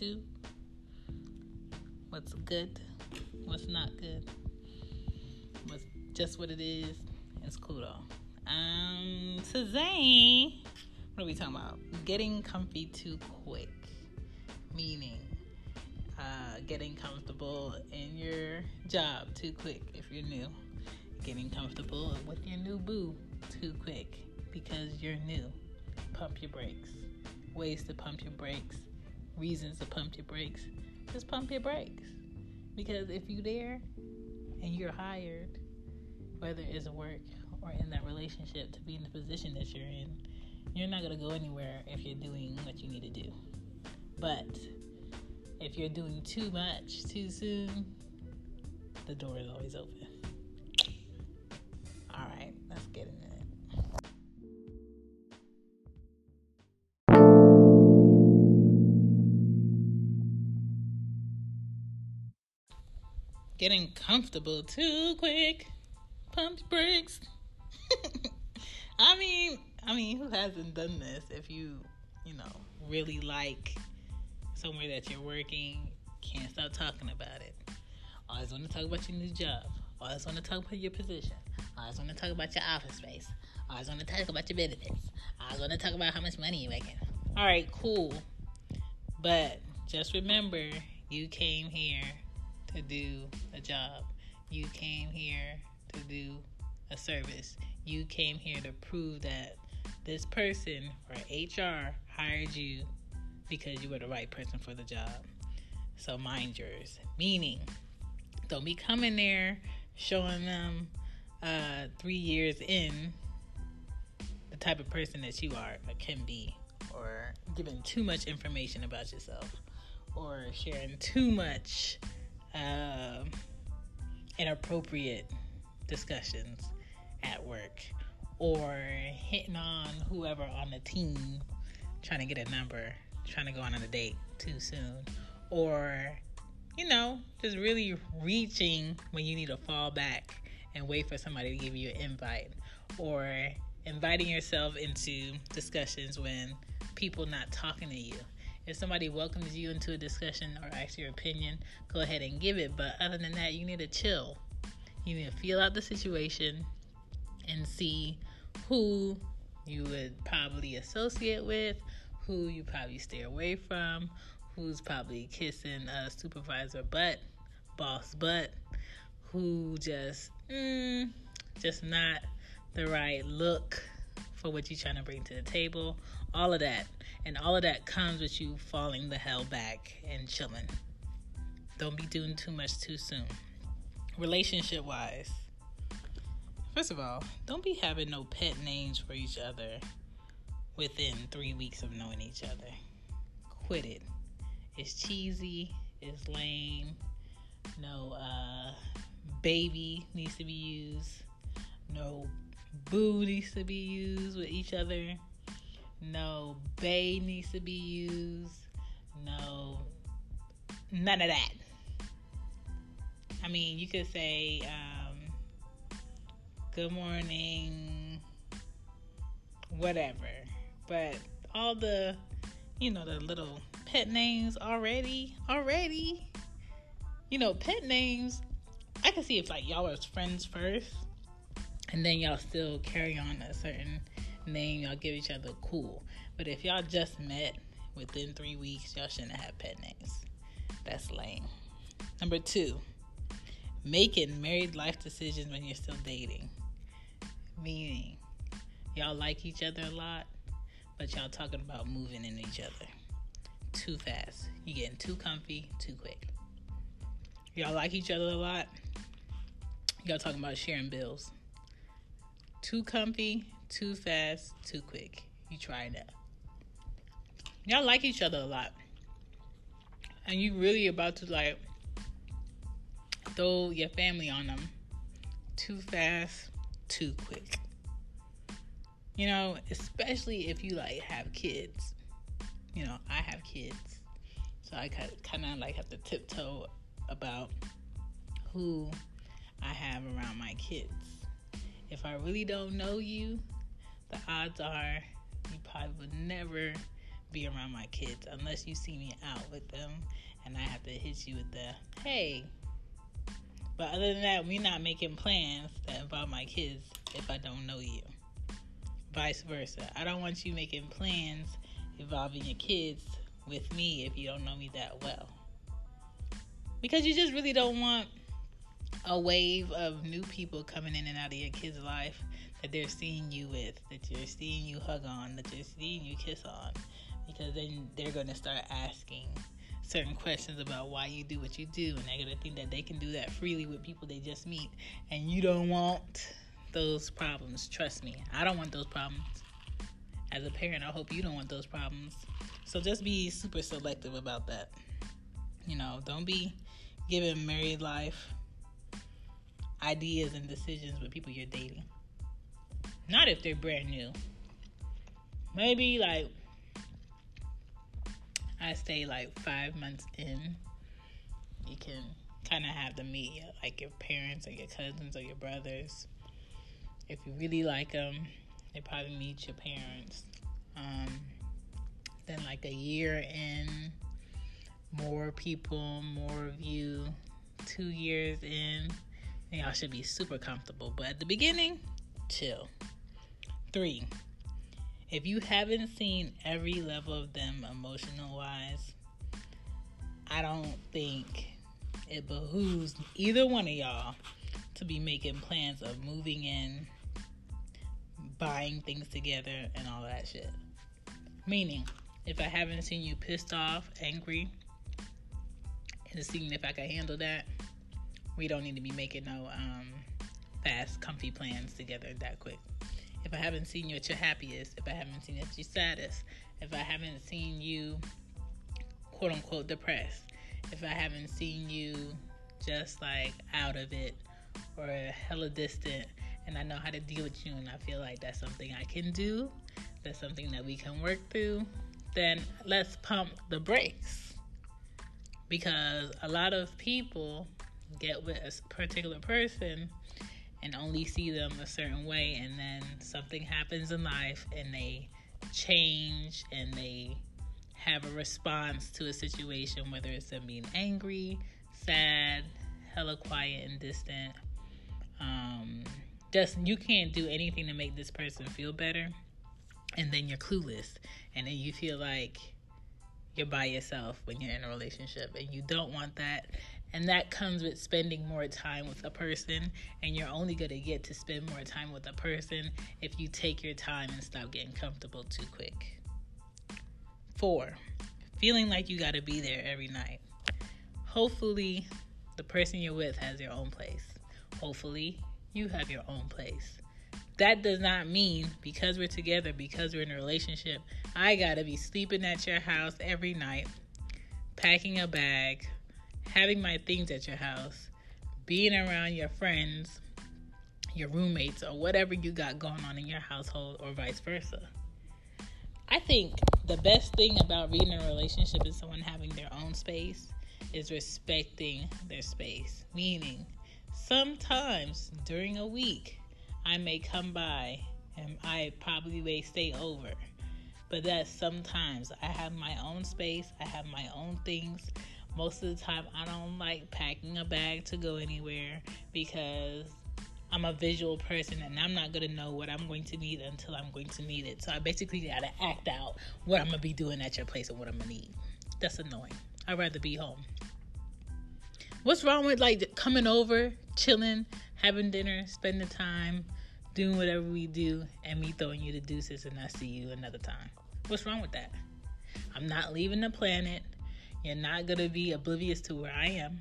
52. What's good? What's not good? What's just what it is? It's cool though. Um, today, what are we talking about? Getting comfy too quick. Meaning, uh, getting comfortable in your job too quick if you're new. Getting comfortable with your new boo too quick because you're new. Pump your brakes. Ways to pump your brakes. Reasons to pump your brakes. Just pump your brakes. Because if you're there and you're hired, whether it's work or in that relationship, to be in the position that you're in, you're not going to go anywhere if you're doing what you need to do. But if you're doing too much too soon, the door is always open. Getting comfortable too quick. Pump brakes. I mean, I mean, who hasn't done this? If you, you know, really like somewhere that you're working, can't stop talking about it. Always want to talk about your new job. Always want to talk about your position. Always want to talk about your office space. Always want to talk about your benefits. Always want to talk about how much money you're making. All right, cool. But just remember, you came here to do a job. You came here to do a service. You came here to prove that this person or HR hired you because you were the right person for the job. So mind yours. Meaning, don't be coming there showing them uh, three years in the type of person that you are or can be, or giving too much information about yourself, or sharing too much uh, inappropriate discussions at work, or hitting on whoever on the team trying to get a number trying to go on a date too soon or you know just really reaching when you need to fall back and wait for somebody to give you an invite or inviting yourself into discussions when people not talking to you if somebody welcomes you into a discussion or asks your opinion go ahead and give it but other than that you need to chill you need to feel out the situation and see who you would probably associate with who you probably stay away from, who's probably kissing a supervisor butt, boss butt, who just, mm, just not the right look for what you're trying to bring to the table. All of that. And all of that comes with you falling the hell back and chilling. Don't be doing too much too soon. Relationship wise, first of all, don't be having no pet names for each other within three weeks of knowing each other. Quit it. It's cheesy. It's lame. No uh, baby needs to be used. No boo needs to be used with each other. No bay needs to be used. No, none of that. I mean, you could say, um, good morning, whatever but all the you know the little pet names already already you know pet names i can see if like y'all was friends first and then y'all still carry on a certain name y'all give each other cool but if y'all just met within three weeks y'all shouldn't have pet names that's lame number two making married life decisions when you're still dating meaning y'all like each other a lot but y'all talking about moving in each other too fast. You're getting too comfy too quick. Y'all like each other a lot. Y'all talking about sharing bills. Too comfy, too fast, too quick. You try that. Y'all like each other a lot. And you really about to like throw your family on them too fast, too quick. You know, especially if you like have kids. You know, I have kids. So I kind of like have to tiptoe about who I have around my kids. if I really don't know you, the odds are you probably would never be around my kids unless you see me out with them and I have to hit you with the hey. But other than that, we're not making plans that involve my kids if I don't know you. Vice versa. I don't want you making plans involving your kids with me if you don't know me that well. Because you just really don't want a wave of new people coming in and out of your kid's life that they're seeing you with, that you're seeing you hug on, that you're seeing you kiss on, because then they're going to start asking certain questions about why you do what you do, and they're going to think that they can do that freely with people they just meet, and you don't want those problems. Trust me, I don't want those problems. As a parent, I hope you don't want those problems. So just be super selective about that. You know, don't be giving married life ideas and decisions with people you're dating. Not if they're brand new. Maybe like I stay like five months in. You can kind of have them meet like your parents or your cousins or your brothers. If you really like them, they probably meet your parents. Um, then like a year in, more people, more of you. Two years in, y'all should be super comfortable. But at the beginning, chill. Three, if you haven't seen every level of them emotional wise, I don't think it behooves either one of y'all to be making plans of moving in, buying things together, and all that shit. Meaning, if I haven't seen you pissed off, angry, and seeing if I can handle that, we don't need to be making no um, fast, comfy plans together that quick. If I haven't seen you at your happiest, if I haven't seen you at your saddest, if I haven't seen you quote unquote depressed, if I haven't seen you just like out of it or hella distant and I know how to deal with you and I feel like that's something I can do, that's something that we can work through, then let's pump the brakes. Because a lot of people get with a particular person and only see them a certain way and then something happens in life and they change and they have a response to a situation whether it's them being angry sad hella quiet and distant. Um, just you can't do anything to make this person feel better and then you're clueless and then you feel like you're by yourself when you're in a relationship and you don't want that and that comes with spending more time with a person and you're only going to get to spend more time with a person if you take your time and stop getting comfortable too quick. 4 feeling like you got to be there every night. Hopefully the person you're with has their own place. Hopefully you have your own place. That does not mean because we're together, because we're in a relationship, I gotta be sleeping at your house every night, packing a bag, having my things at your house, being around your friends, your roommates, or whatever you got going on in your household, or vice versa. I think the best thing about in a relationship is someone having their own space is respecting their space. Meaning, sometimes during a week, I may come by and I probably may stay over. But that sometimes I have my own space, I have my own things. Most of the time, I don't like packing a bag to go anywhere because I'm a visual person and I'm not going to know what I'm going to need until I'm going to need it. So I basically got to act out what I'm going to be doing at your place and what I'm going to need. That's annoying. I'd rather be home. What's wrong with like coming over, chilling, having dinner, spending time, doing whatever we do, and me throwing you the deuces and I see you another time? What's wrong with that? I'm not leaving the planet. You're not going to be oblivious to where I am.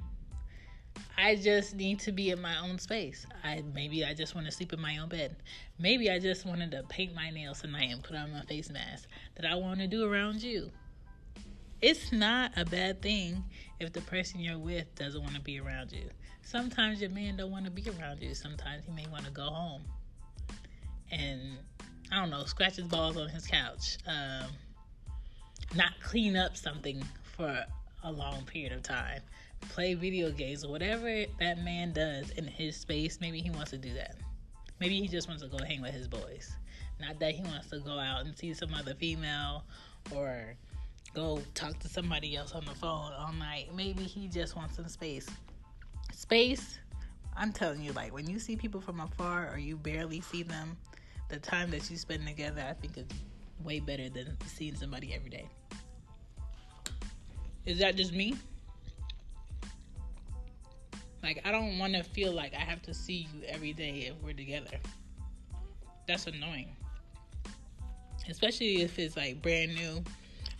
I just need to be in my own space. I maybe I just want to sleep in my own bed. Maybe I just wanted to paint my nails tonight and put on my face mask that I want to do around you it's not a bad thing if the person you're with doesn't want to be around you. Sometimes your man don't want to be around you. Sometimes he may want to go home and I don't know, scratch his balls on his couch, um, not clean up something for a long period of time, play video games or whatever that man does in his space. Maybe he wants to do that. Maybe he just wants to go hang with his boys. Not that he wants to go out and see some other female or go talk to somebody else on the phone all night. Maybe he just wants some space. Space, I'm telling you, like when you see people from afar or you barely see them, the time that you spend together, I think is way better than seeing somebody every day. Is that just me? Like, I don't want to feel like I have to see you every day if we're together. That's annoying. Especially if it's like brand new.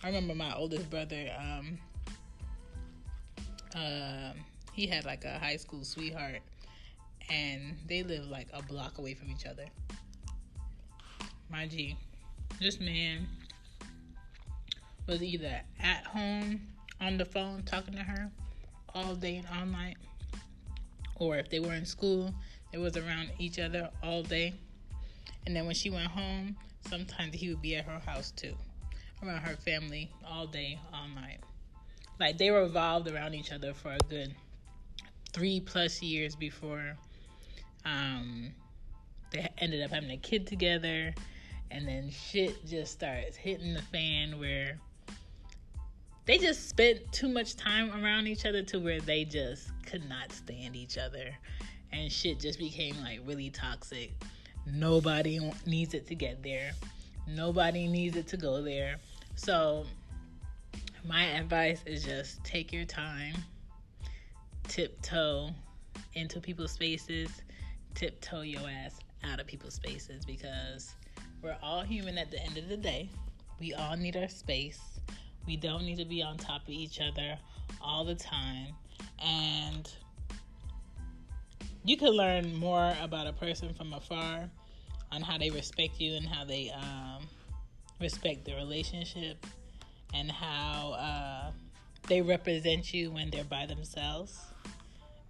I remember my oldest brother, um, uh, he had like a high school sweetheart, and they lived like a block away from each other. My G, this man was either at home on the phone talking to her all day and all night, or if they were in school, they was around each other all day. And then when she went home, sometimes he would be at her house too, around her family all day, all night. Like they revolved around each other for a good three plus years before um, they ended up having a kid together. And then shit just starts hitting the fan where they just spent too much time around each other to where they just could not stand each other. And shit just became like really toxic. Nobody needs it to get there. Nobody needs it to go there. So my advice is just take your time. Tiptoe into people's spaces. Tiptoe your ass out of people's spaces because we're all human at the end of the day. We all need our space we don't need to be on top of each other all the time. And you can learn more about a person from afar on how they respect you and how they um, respect the relationship and how uh, they represent you when they're by themselves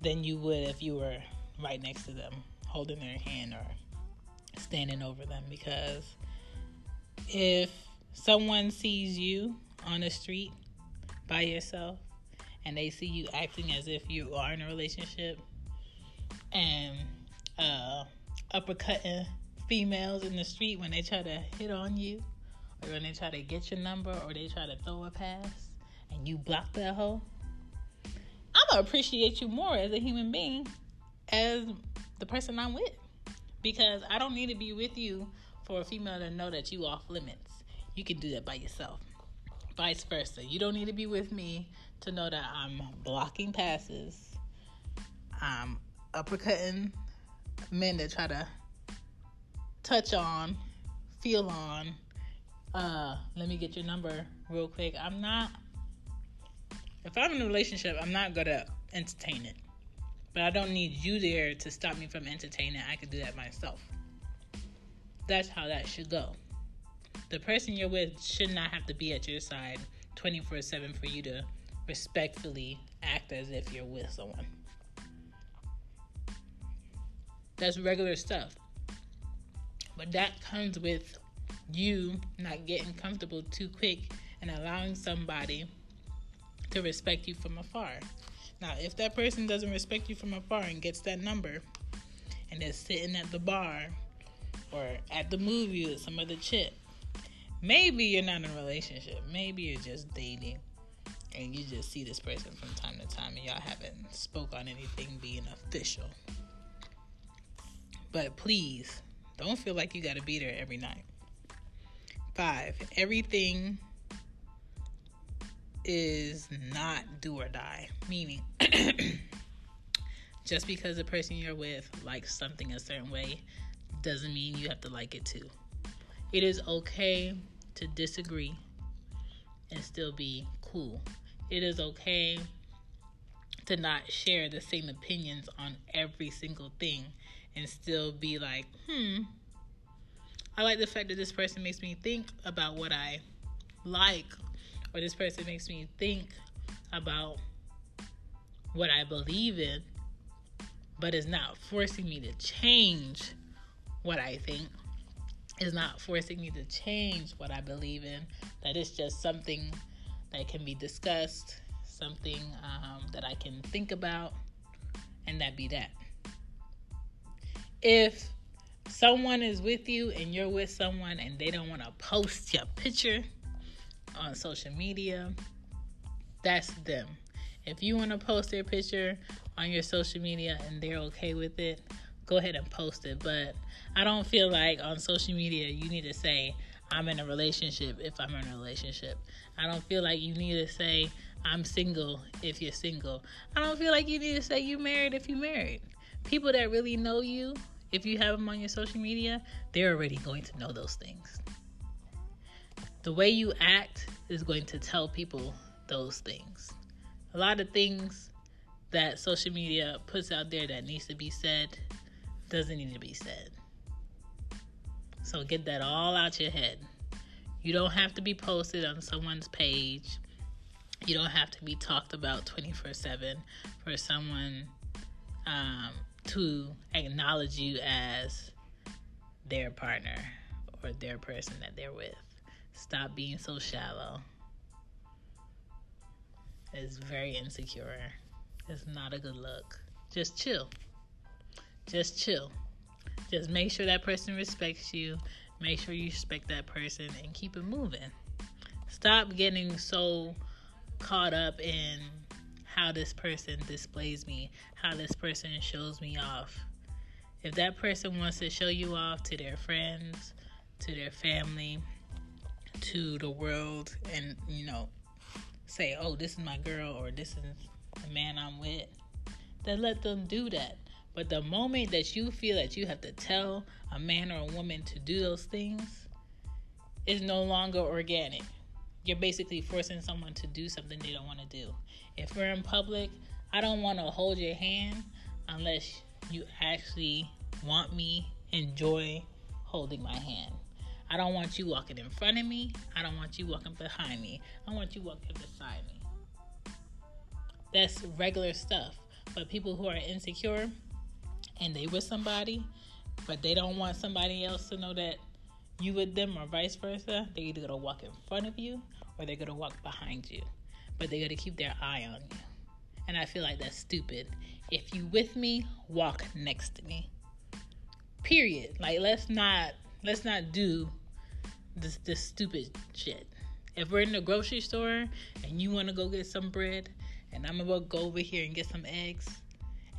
than you would if you were right next to them, holding their hand or standing over them. Because if someone sees you on the street by yourself and they see you acting as if you are in a relationship and uh, uppercutting females in the street when they try to hit on you or when they try to get your number or they try to throw a pass and you block that hoe, I'm gonna appreciate you more as a human being as the person I'm with because I don't need to be with you for a female to know that you off limits. You can do that by yourself vice versa. You don't need to be with me to know that I'm blocking passes, I'm uppercutting men that try to touch on, feel on. Uh, let me get your number real quick. I'm not. If I'm in a relationship, I'm not gonna entertain it. But I don't need you there to stop me from entertaining. I can do that myself. That's how that should go the person you're with should not have to be at your side 24 7 for you to respectfully act as if you're with someone. That's regular stuff. But that comes with you not getting comfortable too quick and allowing somebody to respect you from afar. Now, if that person doesn't respect you from afar and gets that number and is sitting at the bar or at the movie with some other chick Maybe you're not in a relationship. Maybe you're just dating and you just see this person from time to time and y'all haven't spoke on anything being official. But please, don't feel like you got to be there every night. Five, everything is not do or die. Meaning, just because the person you're with likes something a certain way doesn't mean you have to like it too. It is okay to disagree and still be cool. It is okay to not share the same opinions on every single thing and still be like, hmm, I like the fact that this person makes me think about what I like, or this person makes me think about what I believe in, but is not forcing me to change what I think is not forcing me to change what I believe in. That is just something that can be discussed, something um, that I can think about, and that be that. If someone is with you and you're with someone and they don't want to post your picture on social media, that's them. If you want to post their picture on your social media and they're okay with it, go ahead and post it. But I don't feel like on social media you need to say, I'm in a relationship if I'm in a relationship. I don't feel like you need to say, I'm single if you're single. I don't feel like you need to say you married if you're married. People that really know you, if you have them on your social media, they're already going to know those things. The way you act is going to tell people those things. A lot of things that social media puts out there that needs to be said doesn't need to be said. So get that all out your head. You don't have to be posted on someone's page. You don't have to be talked about 24 7 for someone um, to acknowledge you as their partner or their person that they're with. Stop being so shallow. It's very insecure. It's not a good look. Just chill. Just chill. Just make sure that person respects you. Make sure you respect that person and keep it moving. Stop getting so caught up in how this person displays me, how this person shows me off. If that person wants to show you off to their friends, to their family, to the world, and you know, say, oh, this is my girl or this is the man I'm with, then let them do that. But the moment that you feel that you have to tell a man or a woman to do those things, is no longer organic. You're basically forcing someone to do something they don't want to do. If we're in public, I don't want to hold your hand unless you actually want me, enjoy holding my hand. I don't want you walking in front of me. I don't want you walking behind me. I want you walking beside me. That's regular stuff. But people who are insecure and they with somebody, but they don't want somebody else to know that you with them or vice versa, they're either gonna walk in front of you or they're gonna walk behind you. But they gotta keep their eye on you. And I feel like that's stupid. If you with me, walk next to me. Period. Like let's not let's not do this this stupid shit. If we're in the grocery store and you want to go get some bread, and I'm about to go over here and get some eggs,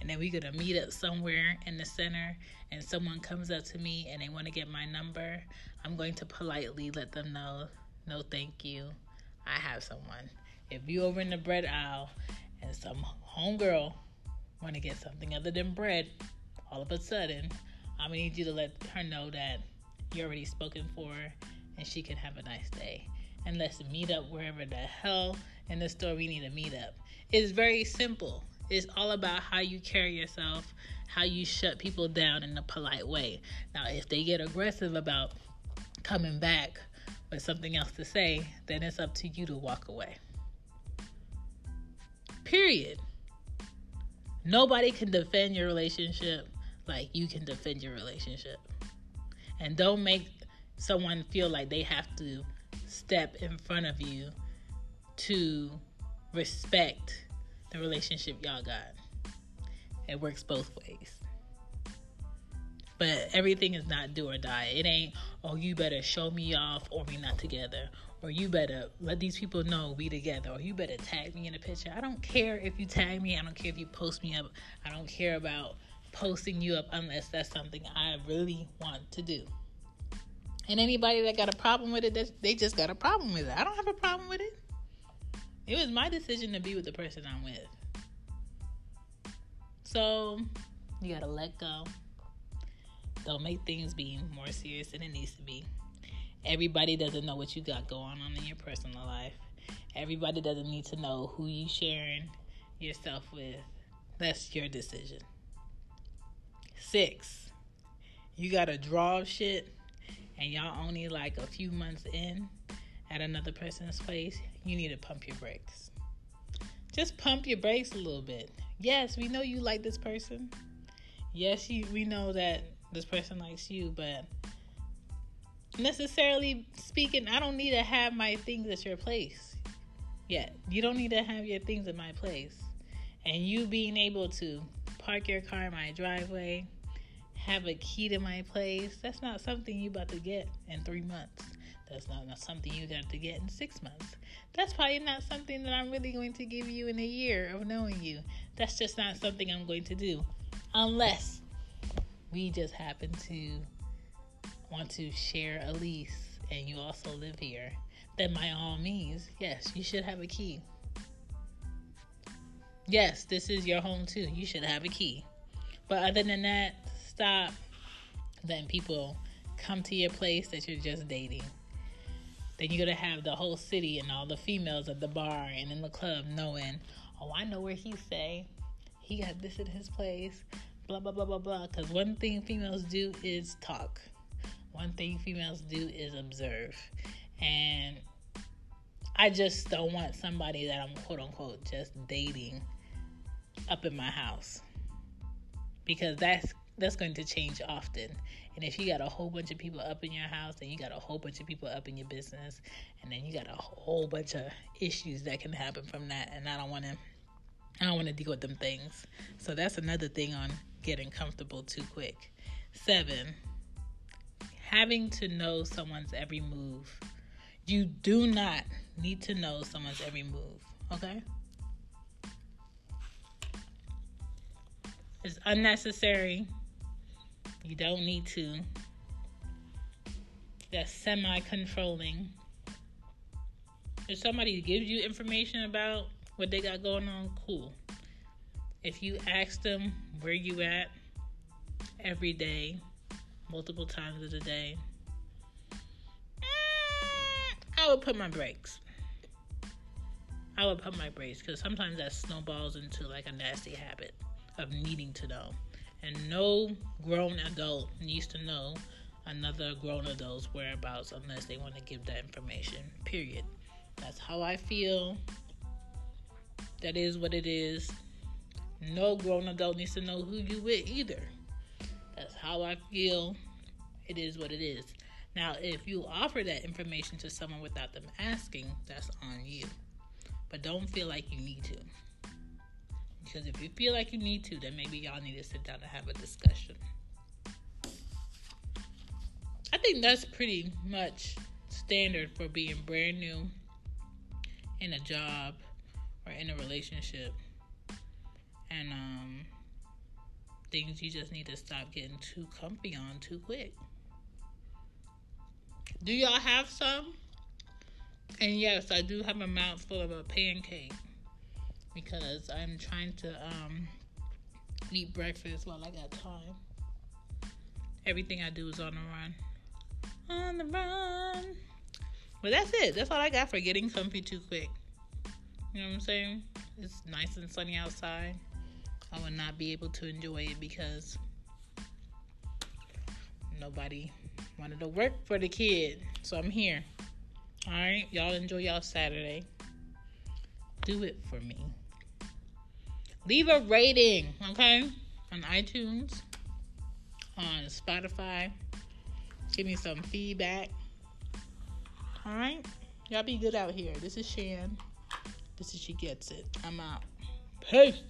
and then we're gonna meet up somewhere in the center, and someone comes up to me and they want to get my number, I'm going to politely let them know, no, thank you, I have someone. If you over in the bread aisle and some homegirl want to get something other than bread, all of a sudden, I'm gonna need you to let her know that you're already spoken for and she can have a nice day. And let's meet up wherever the hell in the store we need to meet up. It's very simple. It's all about how you carry yourself, how you shut people down in a polite way. Now, if they get aggressive about coming back with something else to say, then it's up to you to walk away. Period. Nobody can defend your relationship like you can defend your relationship. And don't make someone feel like they have to step in front of you to respect the relationship y'all got. It works both ways. But everything is not do or die. It ain't, oh, you better show me off or we not together. Or you better let these people know we together. Or you better tag me in a picture. I don't care if you tag me. I don't care if you post me up. I don't care about posting you up unless that's something I really want to do. And anybody that got a problem with it, they just got a problem with it. I don't have a problem with it. It was my decision to be with the person I'm with. So you gotta let go. Don't make things be more serious than it needs to be. Everybody doesn't know what you got going on in your personal life. Everybody doesn't need to know who you sharing yourself with. That's your decision. Six, you gotta draw shit and y'all only like a few months in at another person's place, you need to pump your brakes. Just pump your brakes a little bit. Yes, we know you like this person. Yes, you, we know that this person likes you, but necessarily speaking, I don't need to have my things at your place yet. You don't need to have your things in my place. And you being able to park your car in my driveway, have a key to my place. That's not something you about to get in three months. That's not, not something you got to get in six months. That's probably not something that I'm really going to give you in a year of knowing you. That's just not something I'm going to do. Unless we just happen to want to share a lease and you also live here. Then, by all means, yes, you should have a key. Yes, this is your home too. You should have a key. But other than that, stop letting people come to your place that you're just dating then you're gonna have the whole city and all the females at the bar and in the club knowing, oh, I know where he say he got this in his place, blah blah blah blah blah. Because one thing females do is talk. One thing females do is observe, and I just don't want somebody that I'm quote unquote just dating up in my house because that's that's going to change often. And if you got a whole bunch of people up in your house, then you got a whole bunch of people up in your business, and then you got a whole bunch of issues that can happen from that. And I don't want to, I don't want to deal with them things. So that's another thing on getting comfortable too quick. Seven, having to know someone's every move. You do not need to know someone's every move. Okay. It's unnecessary you don't need to. That's semi controlling. If somebody gives you information about what they got going on, cool. If you ask them where you at every day, multiple times of the day, mm, I would put my brakes. I would put my brakes because sometimes that snowballs into like a nasty habit of needing to know. And no grown adult needs to know another grown adult's whereabouts unless they want to give that information. Period. That's how I feel. That is what it is. No grown adult needs to know who you with either. That's how I feel. It is what it is. Now, if you offer that information to someone without them asking, that's on you. But don't feel like you need to. Because if you feel like you need to, then maybe y'all need to sit down and have a discussion. I think that's pretty much standard for being brand new in a job or in a relationship. And um, things you just need to stop getting too comfy on too quick. Do y'all have some? And yes, I do have a mouthful of a pancake because I'm trying to um, eat breakfast while I got time. Everything I do is on the run. On the run. But that's it. That's all I got for getting comfy too quick. You know what I'm saying? It's nice and sunny outside. I would not be able to enjoy it because nobody wanted to work for the kid. So I'm here. All right, y'all enjoy y'all Saturday. Do it for me leave a rating, okay? On iTunes, on Spotify. Give me some feedback. All right? Y'all be good out here. This is Shan. This is She Gets It. I'm out. Peace.